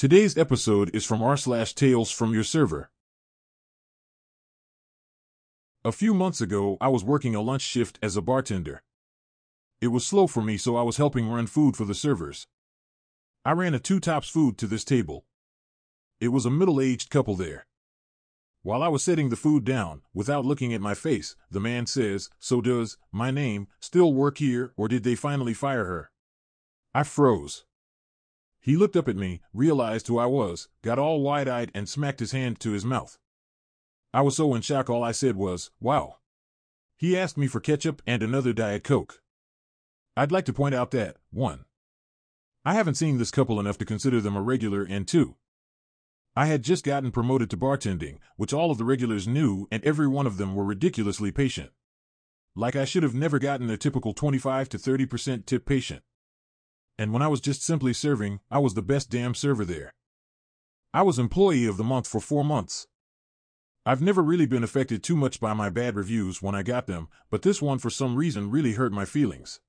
Today's episode is from r slash tales from your server. A few months ago, I was working a lunch shift as a bartender. It was slow for me, so I was helping run food for the servers. I ran a two tops food to this table. It was a middle aged couple there. While I was setting the food down, without looking at my face, the man says, So does my name still work here, or did they finally fire her? I froze. He looked up at me, realized who I was, got all wide eyed, and smacked his hand to his mouth. I was so in shock, all I said was, Wow. He asked me for ketchup and another Diet Coke. I'd like to point out that, 1. I haven't seen this couple enough to consider them a regular, and 2. I had just gotten promoted to bartending, which all of the regulars knew, and every one of them were ridiculously patient. Like I should have never gotten a typical 25 to 30% tip patient. And when I was just simply serving, I was the best damn server there. I was employee of the month for four months. I've never really been affected too much by my bad reviews when I got them, but this one for some reason really hurt my feelings.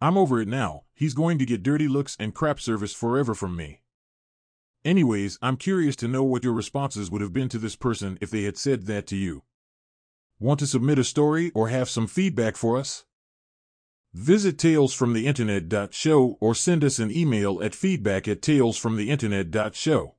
I'm over it now, he's going to get dirty looks and crap service forever from me. Anyways, I'm curious to know what your responses would have been to this person if they had said that to you. Want to submit a story or have some feedback for us? Visit talesfromtheinternet.show or send us an email at feedback at talesfromtheinternet.show.